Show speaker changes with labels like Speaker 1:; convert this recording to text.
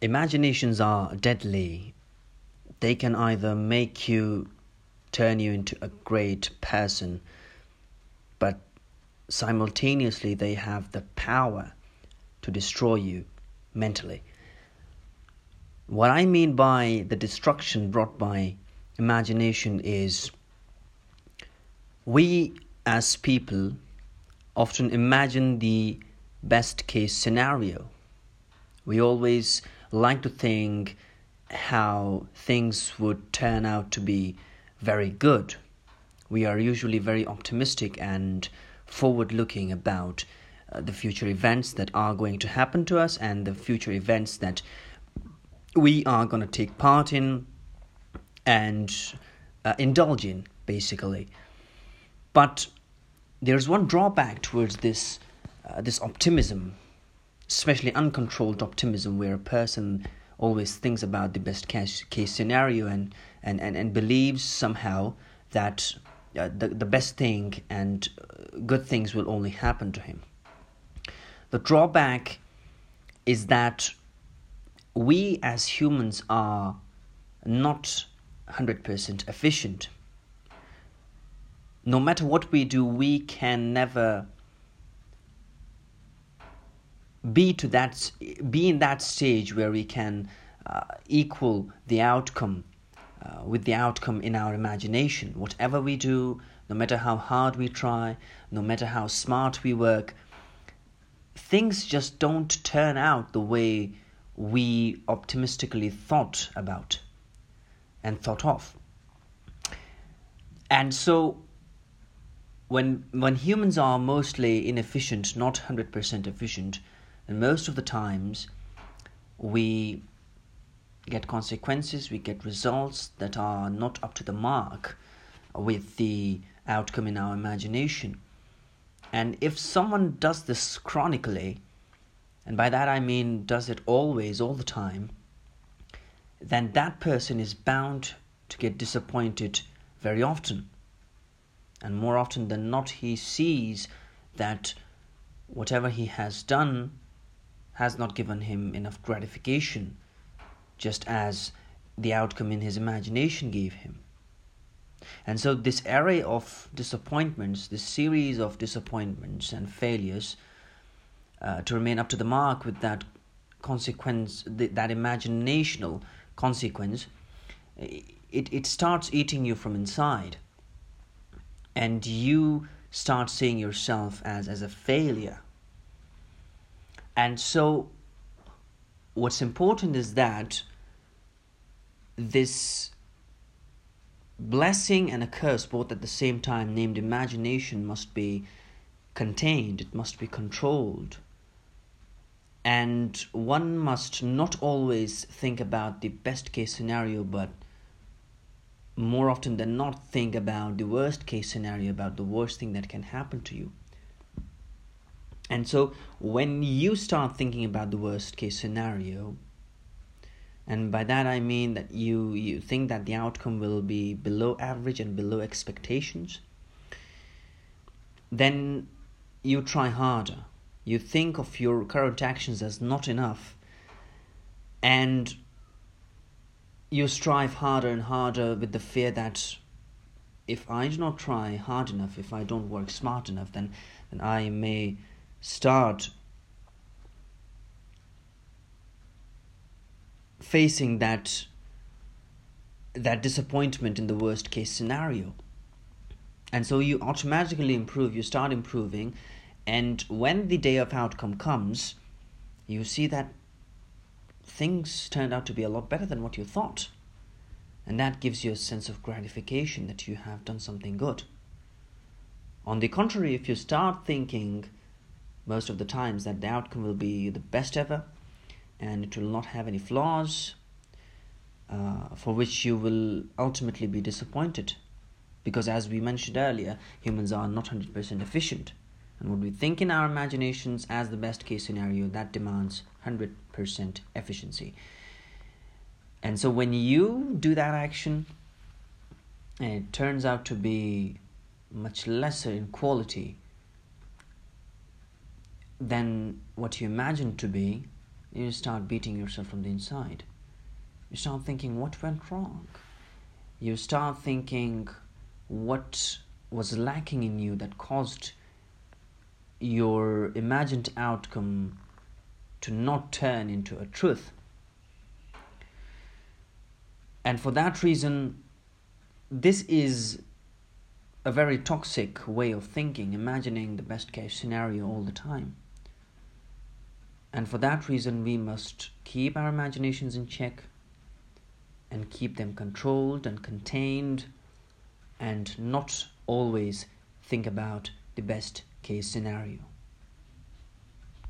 Speaker 1: imaginations are deadly. They can either make you turn you into a great person, but simultaneously they have the power to destroy you mentally. What I mean by the destruction brought by imagination is we as people often imagine the best case scenario. We always like to think how things would turn out to be very good. We are usually very optimistic and forward looking about uh, the future events that are going to happen to us and the future events that we are going to take part in and uh, indulge in, basically. But there's one drawback towards this uh, this optimism, especially uncontrolled optimism, where a person always thinks about the best case, case scenario and, and, and, and believes somehow that uh, the, the best thing and uh, good things will only happen to him. The drawback is that we as humans are not 100% efficient. No matter what we do, we can never be to that be in that stage where we can uh, equal the outcome uh, with the outcome in our imagination. Whatever we do no matter how hard we try no matter how smart we work things just don't turn out the way we optimistically thought about and thought of. And so when when humans are mostly inefficient not 100% efficient and most of the times, we get consequences, we get results that are not up to the mark with the outcome in our imagination. And if someone does this chronically, and by that I mean does it always, all the time, then that person is bound to get disappointed very often. And more often than not, he sees that whatever he has done has not given him enough gratification, just as the outcome in his imagination gave him. And so, this array of disappointments, this series of disappointments and failures, uh, to remain up to the mark with that consequence, that imaginational consequence, it, it starts eating you from inside. And you start seeing yourself as, as a failure and so, what's important is that this blessing and a curse, both at the same time, named imagination, must be contained, it must be controlled. And one must not always think about the best case scenario, but more often than not think about the worst case scenario, about the worst thing that can happen to you. And so when you start thinking about the worst case scenario, and by that I mean that you, you think that the outcome will be below average and below expectations, then you try harder. You think of your current actions as not enough, and you strive harder and harder with the fear that if I do not try hard enough, if I don't work smart enough, then, then I may start facing that that disappointment in the worst case scenario. And so you automatically improve you start improving and when the day of outcome comes you see that things turned out to be a lot better than what you thought. And that gives you a sense of gratification that you have done something good. On the contrary if you start thinking most of the times that the outcome will be the best ever and it will not have any flaws uh, for which you will ultimately be disappointed. Because as we mentioned earlier humans are not 100% efficient. And what we think in our imaginations as the best case scenario that demands 100% efficiency. And so when you do that action and it turns out to be much lesser in quality than what you imagine to be, you start beating yourself from the inside. You start thinking, what went wrong? You start thinking, what was lacking in you that caused your imagined outcome to not turn into a truth. And for that reason, this is a very toxic way of thinking, imagining the best case scenario all the time. And for that reason, we must keep our imaginations in check and keep them controlled and contained and not always think about the best case scenario.